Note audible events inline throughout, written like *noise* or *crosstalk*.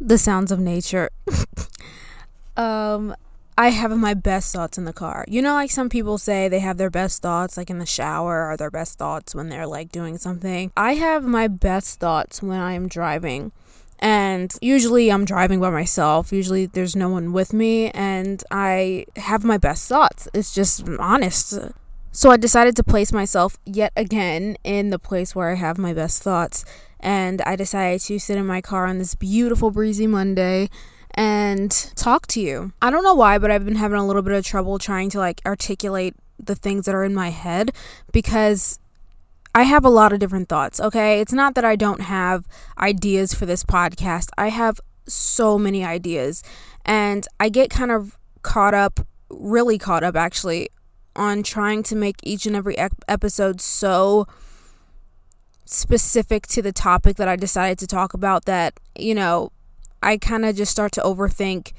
the sounds of nature. *laughs* um, I have my best thoughts in the car. You know, like some people say they have their best thoughts like in the shower or their best thoughts when they're like doing something. I have my best thoughts when I am driving. And usually I'm driving by myself. Usually there's no one with me and I have my best thoughts. It's just honest. So I decided to place myself yet again in the place where I have my best thoughts. And I decided to sit in my car on this beautiful, breezy Monday and talk to you. I don't know why, but I've been having a little bit of trouble trying to like articulate the things that are in my head because I have a lot of different thoughts, okay? It's not that I don't have ideas for this podcast. I have so many ideas and I get kind of caught up, really caught up actually on trying to make each and every ep- episode so specific to the topic that I decided to talk about that, you know, I kind of just start to overthink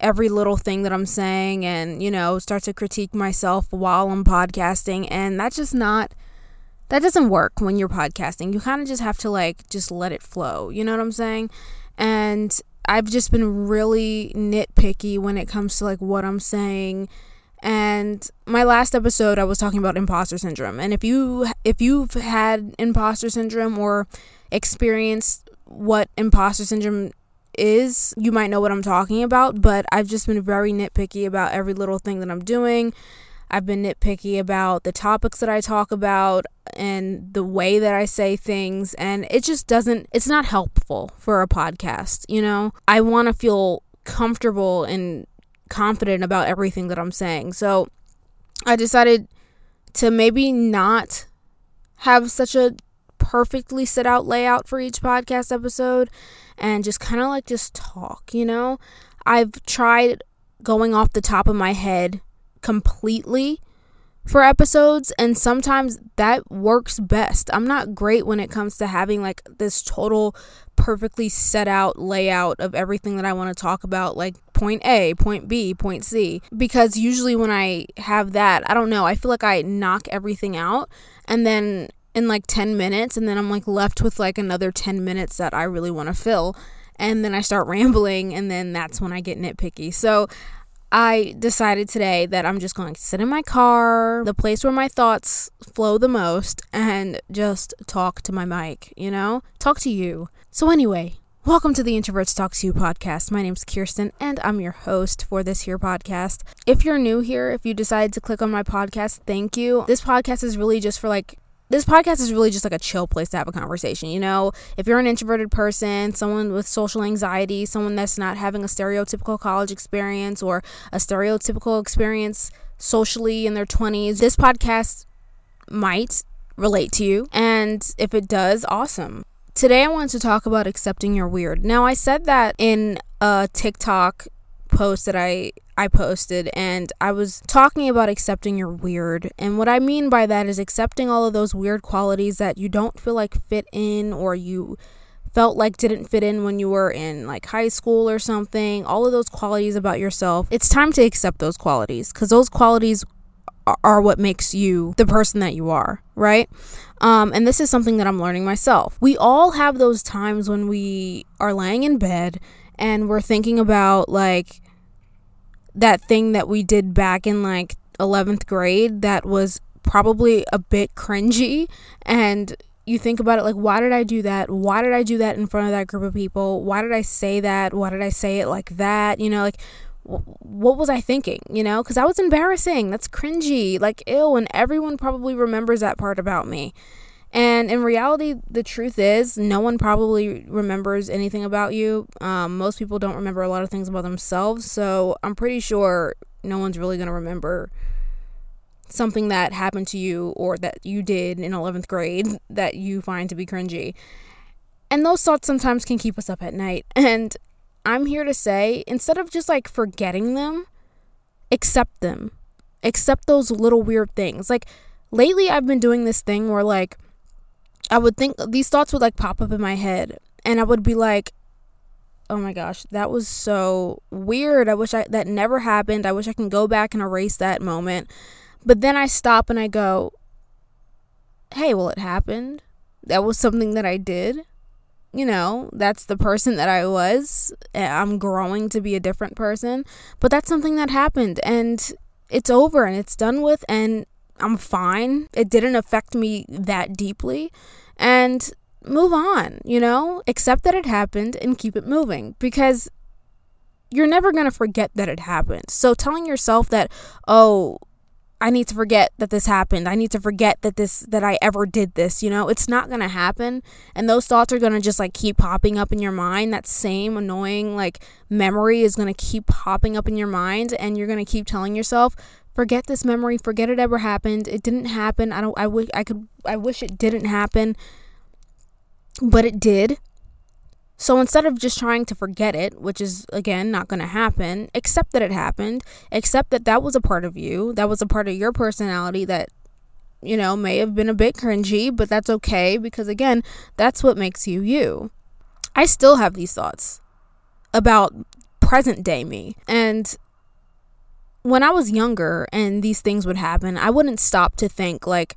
every little thing that I'm saying and, you know, start to critique myself while I'm podcasting. And that's just not, that doesn't work when you're podcasting. You kind of just have to, like, just let it flow. You know what I'm saying? And I've just been really nitpicky when it comes to, like, what I'm saying and my last episode I was talking about imposter syndrome. And if you if you've had imposter syndrome or experienced what imposter syndrome is, you might know what I'm talking about, but I've just been very nitpicky about every little thing that I'm doing. I've been nitpicky about the topics that I talk about and the way that I say things and it just doesn't it's not helpful for a podcast, you know? I want to feel comfortable and confident about everything that I'm saying. So I decided to maybe not have such a perfectly set out layout for each podcast episode and just kind of like just talk, you know? I've tried going off the top of my head completely for episodes and sometimes that works best. I'm not great when it comes to having like this total perfectly set out layout of everything that I want to talk about like point A, point B, point C because usually when I have that, I don't know, I feel like I knock everything out and then in like 10 minutes and then I'm like left with like another 10 minutes that I really want to fill and then I start *laughs* rambling and then that's when I get nitpicky. So I decided today that I'm just going to sit in my car, the place where my thoughts flow the most, and just talk to my mic, you know? Talk to you. So, anyway, welcome to the Introverts Talk to You podcast. My name's Kirsten, and I'm your host for this here podcast. If you're new here, if you decided to click on my podcast, thank you. This podcast is really just for like this podcast is really just like a chill place to have a conversation. You know, if you're an introverted person, someone with social anxiety, someone that's not having a stereotypical college experience or a stereotypical experience socially in their 20s, this podcast might relate to you. And if it does, awesome. Today, I wanted to talk about accepting your weird. Now, I said that in a TikTok post that I I posted and I was talking about accepting your weird. And what I mean by that is accepting all of those weird qualities that you don't feel like fit in or you felt like didn't fit in when you were in like high school or something. All of those qualities about yourself. It's time to accept those qualities cuz those qualities are what makes you the person that you are, right? Um, and this is something that I'm learning myself. We all have those times when we are laying in bed and we're thinking about like that thing that we did back in like 11th grade that was probably a bit cringy. And you think about it like why did i do that? Why did i do that in front of that group of people? Why did i say that? Why did i say it like that? You know like what was i thinking you know? Because i was embarrassing. That's cringy. Like ill and everyone probably remembers that part about me and in reality, the truth is, no one probably remembers anything about you. Um, most people don't remember a lot of things about themselves. So I'm pretty sure no one's really going to remember something that happened to you or that you did in 11th grade *laughs* that you find to be cringy. And those thoughts sometimes can keep us up at night. *laughs* And I'm here to say instead of just like forgetting them, accept them. Accept those little weird things. Like lately, I've been doing this thing where like, I would think these thoughts would like pop up in my head and I would be like, oh my gosh, that was so weird. I wish I that never happened. I wish I can go back and erase that moment. But then I stop and I go, hey, well, it happened. That was something that I did. you know, that's the person that I was. I'm growing to be a different person. But that's something that happened and it's over and it's done with and I'm fine. It didn't affect me that deeply. And move on, you know? Accept that it happened and keep it moving because you're never going to forget that it happened. So telling yourself that, oh, I need to forget that this happened. I need to forget that this that I ever did this, you know? It's not going to happen. And those thoughts are going to just like keep popping up in your mind. That same annoying like memory is going to keep popping up in your mind and you're going to keep telling yourself, forget this memory, forget it ever happened. It didn't happen. I don't I wish I could I wish it didn't happen. But it did. So instead of just trying to forget it, which is again not going to happen, accept that it happened, accept that that was a part of you, that was a part of your personality that you know may have been a bit cringy, but that's okay because again, that's what makes you you. I still have these thoughts about present day me. And when I was younger and these things would happen, I wouldn't stop to think like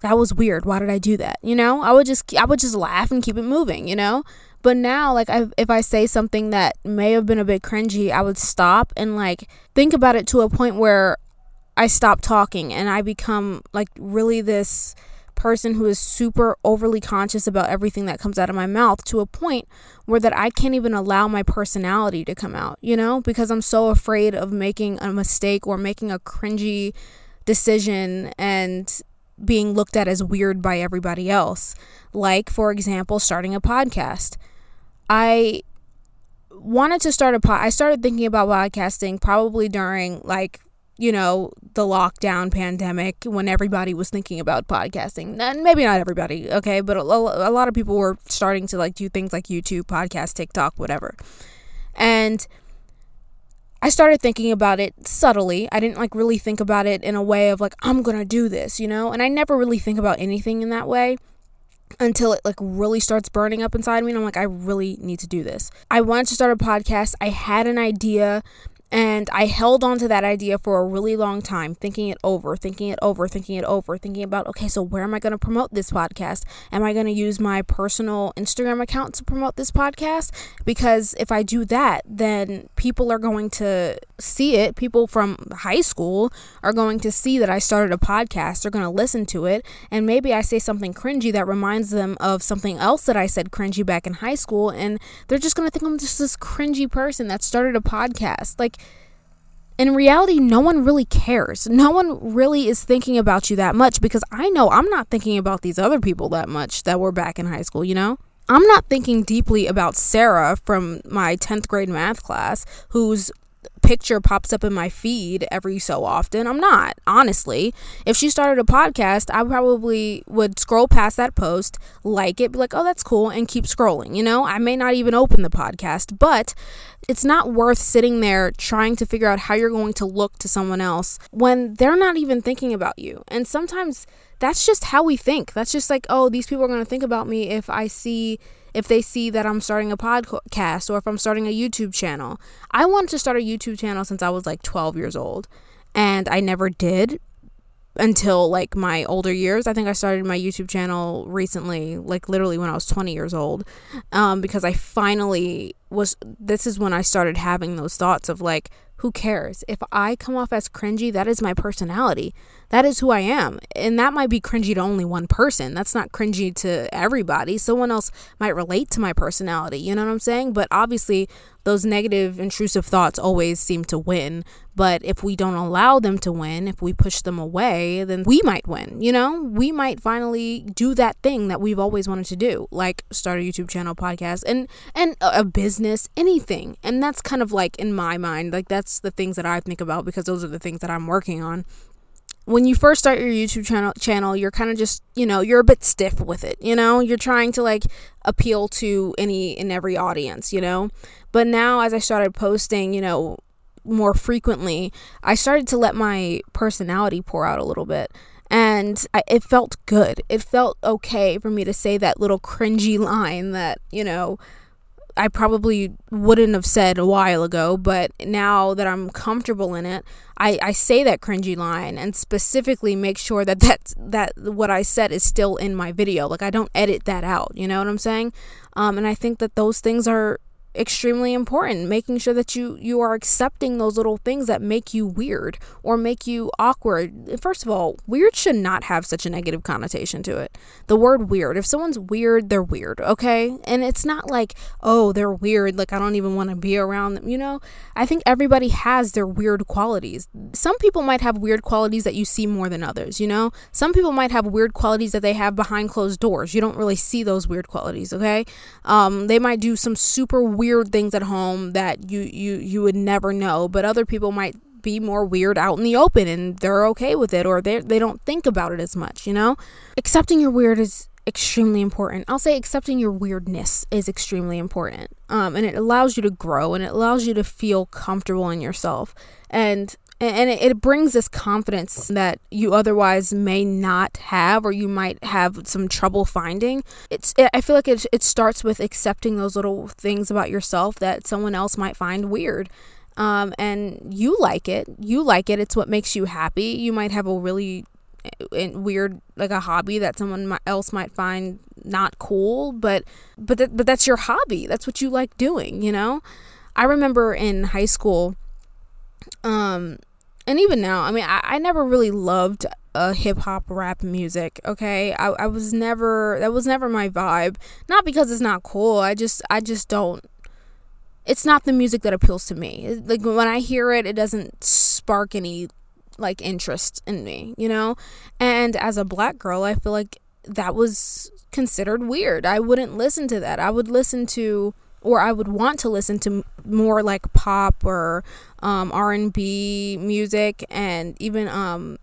that was weird. Why did I do that? You know, I would just I would just laugh and keep it moving, you know? But now, like, I, if I say something that may have been a bit cringy, I would stop and, like, think about it to a point where I stop talking and I become, like, really this person who is super overly conscious about everything that comes out of my mouth to a point where that I can't even allow my personality to come out, you know, because I'm so afraid of making a mistake or making a cringy decision and being looked at as weird by everybody else. Like, for example, starting a podcast. I wanted to start a pod. I started thinking about podcasting probably during like you know the lockdown pandemic when everybody was thinking about podcasting. And maybe not everybody okay but a, a lot of people were starting to like do things like youtube podcast tiktok whatever. And i started thinking about it subtly. I didn't like really think about it in a way of like i'm gonna do this you know? And i never really think about anything in that way until it like really starts burning up inside me and I'm like I really need to do this. I wanted to start a podcast. I had an idea and I held on to that idea for a really long time, thinking it over, thinking it over, thinking it over, thinking about, okay, so where am I going to promote this podcast? Am I going to use my personal Instagram account to promote this podcast? Because if I do that, then people are going to see it. People from high school are going to see that I started a podcast. They're going to listen to it. And maybe I say something cringy that reminds them of something else that I said cringy back in high school. And they're just going to think I'm just this cringy person that started a podcast. Like, in reality, no one really cares. No one really is thinking about you that much because I know I'm not thinking about these other people that much that were back in high school, you know? I'm not thinking deeply about Sarah from my 10th grade math class, who's picture pops up in my feed every so often. I'm not, honestly. If she started a podcast, I probably would scroll past that post, like it, be like, oh, that's cool, and keep scrolling. You know, I may not even open the podcast, but it's not worth sitting there trying to figure out how you're going to look to someone else when they're not even thinking about you. And sometimes that's just how we think. That's just like, oh, these people are going to think about me if I see if they see that I'm starting a podcast or if I'm starting a YouTube channel. I wanted to start a YouTube channel since I was like 12 years old and I never did until like my older years. I think I started my YouTube channel recently, like literally when I was 20 years old, um, because I finally was. This is when I started having those thoughts of like, who cares? If I come off as cringy, that is my personality. That is who I am. And that might be cringy to only one person. That's not cringy to everybody. Someone else might relate to my personality. You know what I'm saying? But obviously, those negative, intrusive thoughts always seem to win. But if we don't allow them to win, if we push them away, then we might win. You know, we might finally do that thing that we've always wanted to do, like start a YouTube channel, podcast, and and a business, anything. And that's kind of like in my mind, like that's the things that I think about because those are the things that I'm working on when you first start your YouTube channel channel, you're kind of just, you know, you're a bit stiff with it, you know? You're trying to like appeal to any and every audience, you know? But now as I started posting, you know, more frequently, I started to let my personality pour out a little bit. And I, it felt good. It felt okay for me to say that little cringy *laughs* line that, you know, I probably wouldn't have said a while ago, but now that I'm comfortable in it, I, I say that cringy line and specifically make sure that that's, that what I said is still in my video. Like I don't edit that out. You know what I'm saying? Um, and I think that those things are extremely important making sure that you you are accepting those little things that make you weird or make you awkward. First of all weird should not have such a negative connotation to it. The word weird if someone's weird they're weird okay? And it's not like oh they're weird like i don't even want to be around them you know? I think everybody has their weird qualities. Some people might have weird qualities that you see more than others you know? Some people might have weird qualities that they have behind closed doors. You don't really see those weird qualities okay? Um, they might do some super weird things at home that you you you would never know but other people might be more weird out in the open and they're okay with it or they they don't think about it as much, you know? Accepting your weird is extremely important. I'll say accepting your weirdness is extremely important. Um, and it allows you to grow and it allows you to feel comfortable in yourself. And and it, brings this confidence that you otherwise may not have or you might have some trouble finding. It's i feel like it, it starts with accepting those little things about yourself that someone else might find weird. Um, and you like it. You like it. It's what makes you happy. You might have a really eh, weird like a hobby that someone else might find not cool but but th- but that's your hobby. That's what you like doing you know? I remember in high school um and even now, I mean, I, I never really loved uh, hip hop rap music. Okay, I, I was never that was never my vibe. Not because it's not cool. I just I just don't. It's not the music that appeals to me. Like when I hear it, it doesn't spark any like interest in me. You know, and as a black girl, I feel like that was considered weird. I wouldn't listen to that. I would listen to or I would want to listen to more like pop or um, R&B music and even um,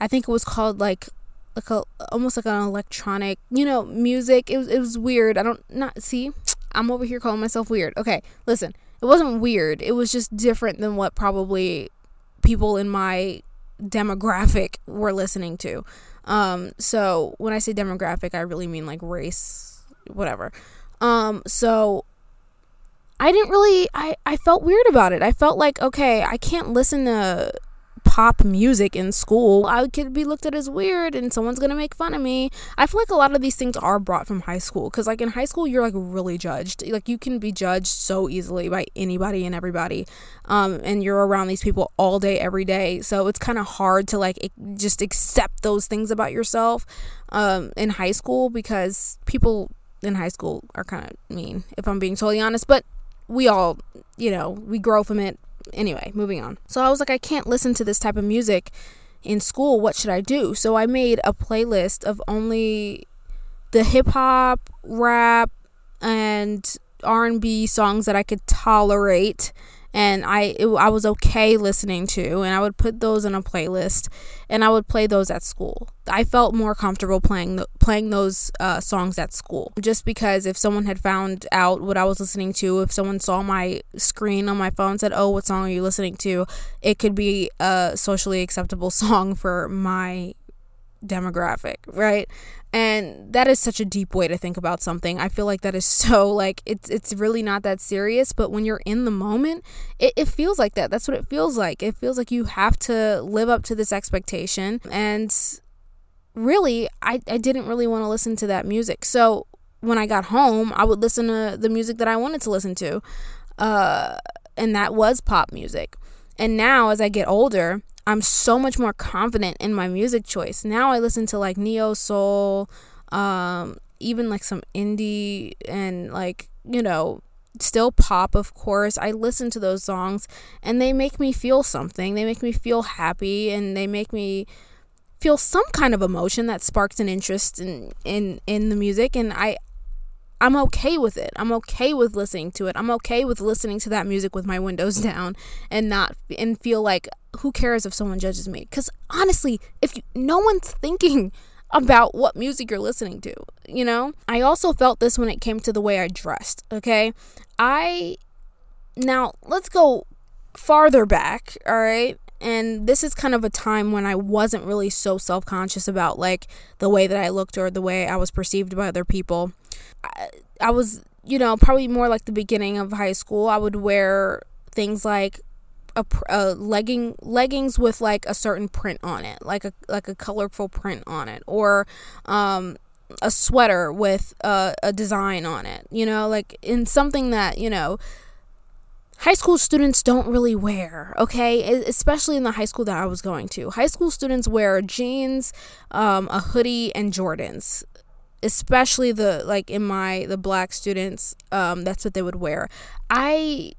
I think it was called like like a almost like an electronic, you know, music. It was it was weird. I don't not see. I'm over here calling myself weird. Okay, listen. It wasn't weird. It was just different than what probably people in my demographic were listening to. Um, so when I say demographic, I really mean like race, whatever. Um, so I didn't really I, I felt weird about it. I felt like, okay, I can't listen to pop music in school. I could be looked at as weird and someone's to make fun of me. I feel like a lot of these things are brought from high school cuz like in high school you're like really judged. Like you can be judged so easily by anybody and everybody. Um and you're around these people all day every day. So it's kind of hard to like just accept those things about yourself um in high school because people in high school are kind of mean if I'm being totally honest, but we all, you know, we grow from it. Anyway, moving on. So I was like, I can't listen to this type of music in school. What should I do? So I made a playlist of only the hip hop, rap, and R&B songs that I could tolerate and I it, I was okay listening to and I would put those in a playlist and I would play those at school. I felt more comfortable playing the, playing those uh, songs at school just because if someone had found out what I was listening to, if someone saw my screen on my phone said, "Oh, what song are you listening to?" it could be a socially acceptable *laughs* song for my demographic, right? And that is such a deep way to think about something. I feel like that is so like it's it's really not that serious, but when you're in the moment, it, it feels like that. That's what it feels like. It feels like you have to live up to this expectation. And really, I, I didn't really want to listen to that music. So when I got home, I would listen to the music that I wanted to listen to. Uh, and that was pop music. And now as I get older, I'm so much more confident in my music choice. Now I listen to like neo soul, um, even like some indie and like, you know, still pop, of course. I listen to those songs and they make me feel something. They make me feel happy and they make me feel some kind of emotion that sparks an interest in in in the music and I I'm okay with it. I'm okay with listening to it. I'm okay with listening to that music with my windows *laughs* down and not and feel like who cares if someone judges me? Cuz honestly, if you, no one's thinking *laughs* about what music you're listening to, you know? I also felt this when it came to the way I dressed, okay? I now let's go farther back, all right? And this is kind of a time when I wasn't really so self conscious about like the way that I looked or the way I was perceived by other people. I, I was you know, probably more like the beginning of high school, I would wear things like a, a, legging leggings with like a certain print on it, like a like a colorful print on it, or um, a sweater with a, a design on it. You know, like in something that you know high school students don't really wear, okay? Especially in the high school that I was going to. High school students wear jeans, um, a hoodie, and Jordans. Especially the like in my the black students, um, that's what they would wear. I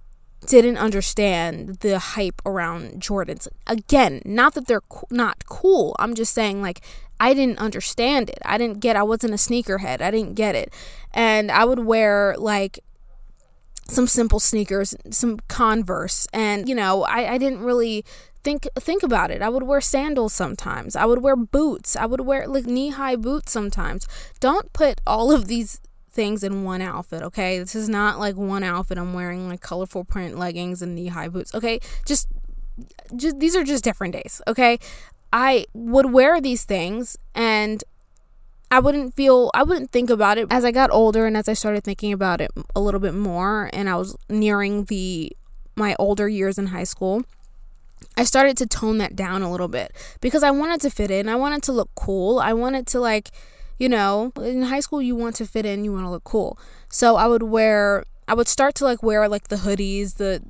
didn't understand the hype around Jordans. Again, not that they're co- not cool. I'm just saying like I didn't understand it. I didn't get I wasn't a sneakerhead. I didn't get it. And I would wear like some simple sneakers, some Converse, and you know, I, I didn't really think think about it. I would wear sandals sometimes. I would wear boots. I would wear like knee-high boots sometimes. Don't put all of these things in one outfit, okay? This is not like one outfit I'm wearing like colorful print leggings and knee-high boots, okay? Just just these are just different days, okay? I would wear these things and I wouldn't feel I wouldn't think about it as I got older and as I started thinking about it a little bit more and I was nearing the my older years in high school. I started to tone that down a little bit because I wanted to fit in. I wanted to look cool. I wanted to like you know, in high school you want to fit in, you want to look cool. So I would wear I would start to like wear like the hoodies, the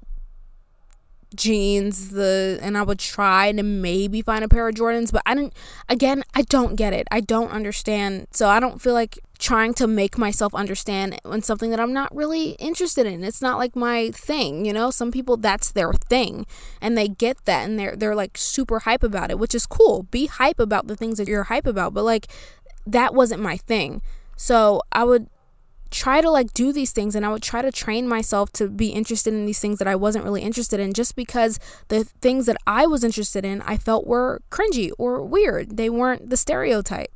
jeans, the and I would try to maybe find a pair of Jordans, but I didn't again, I don't get it. I don't understand. So I don't feel like trying to make myself understand when something that I'm not really interested in. It's not like my thing, you know? Some people that's their thing and they get that and they're they're like super hype about it, which is cool. Be hype about the things that you're hype about, but like that wasn't my thing. So I would try to like do these things and I would try to train myself to be interested in these things that I wasn't really interested in just because the things that I was interested in I felt were cringy or weird. They weren't the stereotype.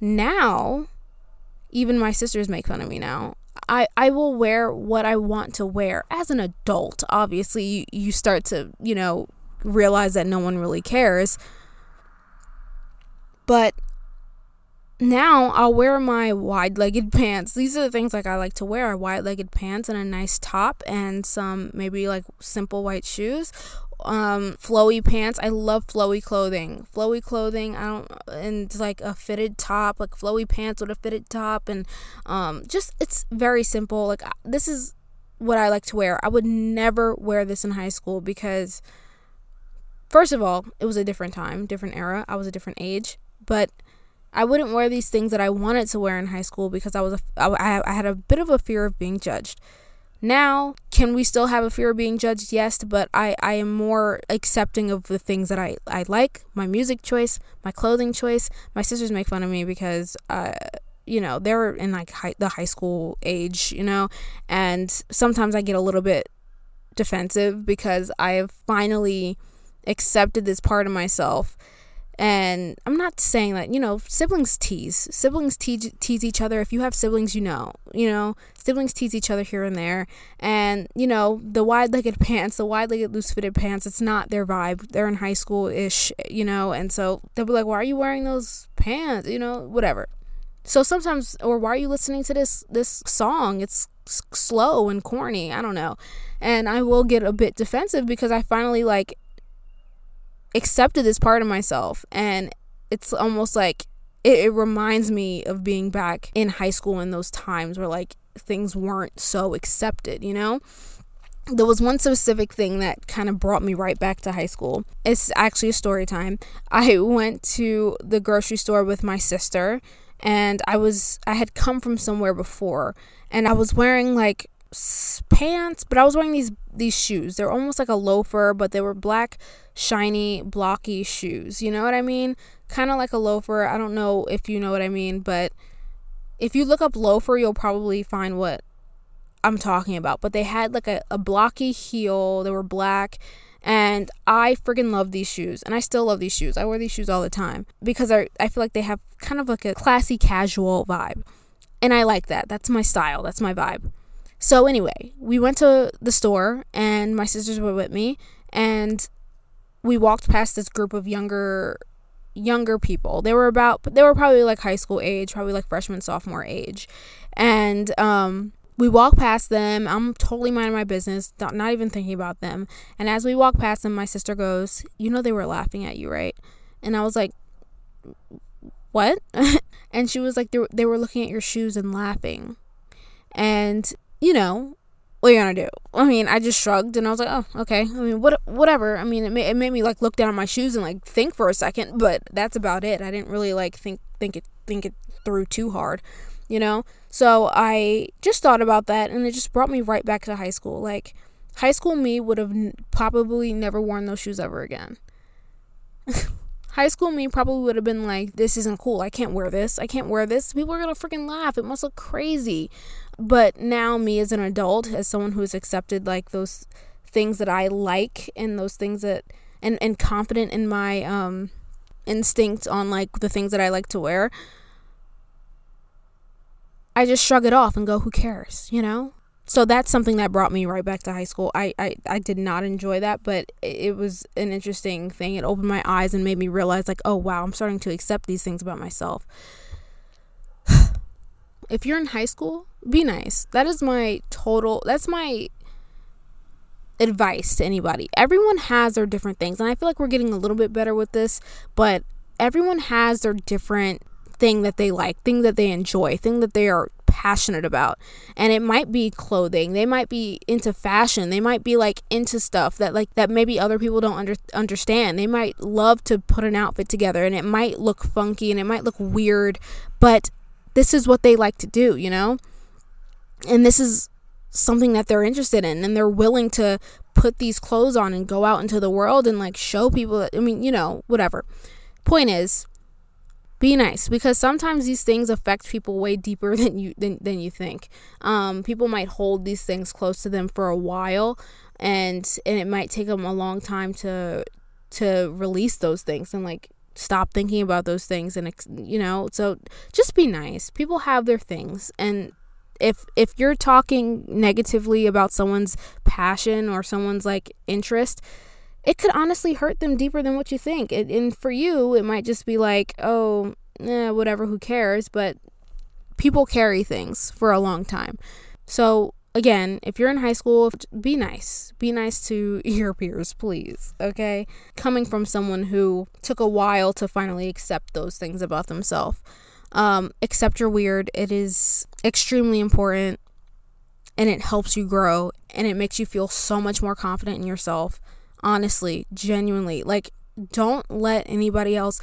Now, even my sisters make fun of me now. I, I will wear what I want to wear as an adult. Obviously, you, you start to, you know, realize that no one really cares. But now I'll wear my wide legged *laughs* pants. These are the things like I like to wear wide legged pants and a nice top and some maybe like simple white shoes. Um, flowy pants. I love flowy clothing. Flowy clothing, I don't and like a fitted top, like flowy pants with a fitted top and um just it's very simple. Like this is what I like to wear. I would never wear this in high school because first of all, it was a different time, different era. I was a different age, but I wouldn't wear these things that I wanted to wear in high school because I was a, I, I had a bit of a fear of being judged. Now, can we still have a fear of being judged? Yes, but I, I am more accepting of the things that I, I like, my music choice, my clothing choice. My sisters make fun of me because, uh, you know, they're in like high, the high school age, you know, and sometimes I get a little bit defensive because I have finally accepted this part of myself and I'm not saying that, you know, siblings tease. Siblings tease, tease each other. If you have siblings, you know, you know, siblings tease each other here and there. And, you know, the wide legged *laughs* pants, the wide legged loose fitted pants, it's not their vibe. They're in high school ish, you know, and so they'll be like, why are you wearing those pants? You know, whatever. So sometimes, or why are you listening to this this song? It's slow and corny. I don't know. And I will get a bit defensive because I finally like accepted this part of myself and it's almost like it, it reminds me of being back in high school in those times where like things weren't so accepted, you know? there was one specific thing that kind of brought me right back to high school. It's actually a story time. I went to the grocery store with my sister and I was I had come from somewhere before and I was wearing like pants, but I was wearing these these shoes. They're almost like a loafer, but they were black, shiny, blocky shoes. You know what I mean? Kind of like a loafer. I don't know if you know what I mean, but if you look up loafer, you'll probably find what I'm talking about. But they had like a, a blocky heel. They were black. And I friggin' love these shoes. And I still love these shoes. I wear these shoes all the time because I, I feel like they have kind of like a classy, casual vibe. And I like that. That's my style. That's my vibe. So anyway, we went to the store and my sisters were with me and we walked past this group of younger younger people. They were about they were probably like high school age, probably like freshman sophomore age. And um we walk past them. I'm totally minding my business, not, even thinking about them. And as we walk past them, my sister goes, "You know they were laughing at you, right?" And I was like, "What?" *laughs* and she was like, they, they were looking at your shoes and laughing." And you know, what are you gonna do? I mean, I just shrugged and I was like, oh, okay. I mean, what, whatever. I mean, it made, it made me like look down at my shoes and like think for a second, but that's about it. I didn't really like think think it think it through too hard, you know. So I just thought about that, and it just brought me right back to high school. Like high school me would have n- probably never worn those shoes ever again. *laughs* high school me probably would have been like, this isn't cool. I can't wear this. I can't wear this. People are going to freaking laugh. It must look crazy. But now, me as an adult, as someone who's accepted like those things that I like and those things that, and, and confident in my um, instinct on like the things that I like to wear, I just shrug it off and go, who cares, you know? So that's something that brought me right back to high school. I, I, I did not enjoy that, but it was an interesting thing. It opened my eyes and made me realize, like, oh, wow, I'm starting to accept these things about myself. *sighs* if you're in high school, be nice. That is my total, that's my advice to anybody. Everyone has their different things, and I feel like we're getting a little bit better with this, but everyone has their different thing that they like, thing that they enjoy, thing that they are passionate about. And it might be clothing. They might be into fashion. They might be like into stuff that like that maybe other people don't under, understand. They might love to put an outfit together and it might look funky and it might look weird, but this is what they like to do, you know? And this is something that they're interested in and they're willing to put these clothes on and go out into the world and like show people that, I mean, you know, whatever. Point is, be nice because sometimes these things affect people way deeper *laughs* than you than, than you think. Um, people might hold these things close to them for a while and and it might take them a long time to to release those things and like stop thinking about those things and you know? So just be nice. People have their things and if if you're talking negatively about someone's passion or someone's like interest it could honestly hurt them deeper than what you think. It, and for you, it might just be like, oh, eh, whatever, who cares? But people carry things for a long time. So, again, if you're in high school, be nice. Be nice to *laughs* your peers, please. Okay? Coming from someone who took a while to finally accept those things about themselves. Um, accept you're weird. It is extremely important and it helps you grow and it makes you feel so much more confident in yourself honestly, genuinely. Like, don't let anybody else,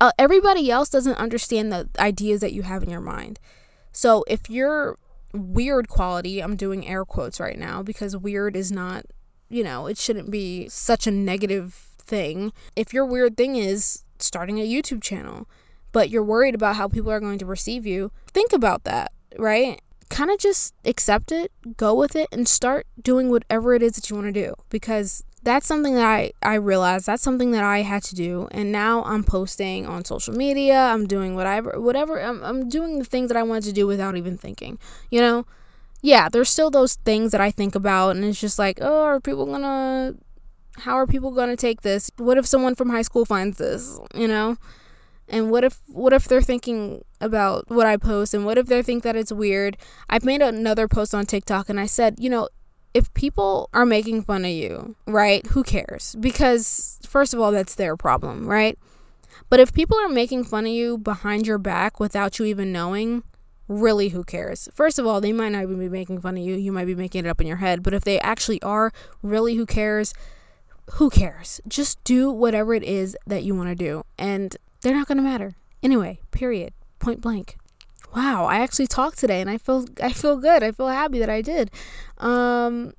uh, everybody else doesn't understand the ideas that you have in your mind. So if you're weird quality, I'm doing air quotes right now because weird is not, you know, it shouldn't be such a negative thing. If your weird thing is starting a YouTube channel, but you're worried about how people are going to perceive you, think about that, right? Kind of just accept it, go with it, and start doing whatever it is that you want to do because that's something that I, I realized that's something that I had to do. And now I'm posting on social media I'm doing whatever whatever I'm, I'm doing the things that I wanted to do without even thinking you know? Yeah there's still those things that I think about and it's just like oh are people gonna how are people gonna take this? What if someone from high school finds this you know? And what if what if they're thinking about what I post and what if they think that it's weird? I've made another post on TikTok and I said you know if people are making fun of you, right, who cares? Because, first of all, that's their problem, right? But if people are making fun of you behind your back without you even knowing, really, who cares? First of all, they might not even be making fun of you. You might be making it up in your head. But if they actually are, really, who cares? Who cares? Just do whatever it is that you want to do. And they're not going to matter. Anyway, period. Point blank wow, I actually talked today and I feel I feel good. I feel happy that I did. Um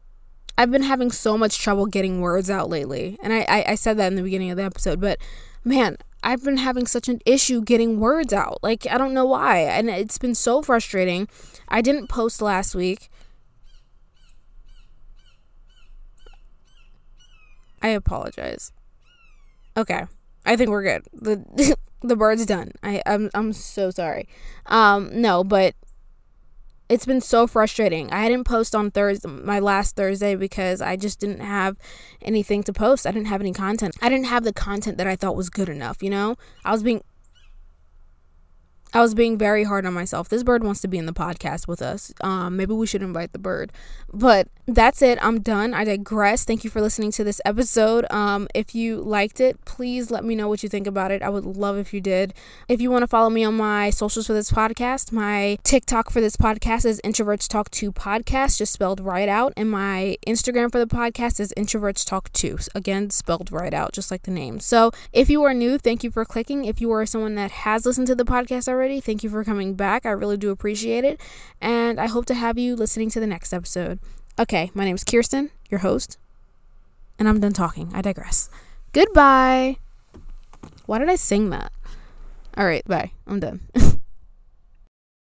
I've been having so much trouble getting words out lately. And I, I, I said that in the beginning of the episode, but man, I've been having such an issue getting words out. Like I don't know why. And it's been so frustrating. I didn't post last week. I apologize. Okay. I think we're good. The *laughs* the bird's done. I I'm I'm so sorry. Um no, but it's been so frustrating. I didn't post on Thursday, my last Thursday, because I just didn't have anything to post. I didn't have any content. I didn't have the content that I thought was good enough. You know, I was being I was being very hard on myself. This bird wants to be in the podcast with us. Um, maybe we should invite the bird. But that's it. I'm done. I digress. Thank you for listening to this episode. Um, if you liked it, please let me know what you think about it. I would love if you did. If you want to follow me on my socials for this podcast, my TikTok for this podcast is Introverts Talk 2 Podcast, just spelled right out. And my Instagram for the podcast is Introverts Talk 2, again, spelled right out, just like the name. So if you are new, thank you for clicking. If you are someone that has listened to the podcast already, already. Thank you for coming back. I really do appreciate it. And I hope to have you listening to the next episode. Okay, my name is Kirsten, your host. And I'm done talking. I digress. Goodbye. Why did I sing that? All right, bye. I'm done. *laughs*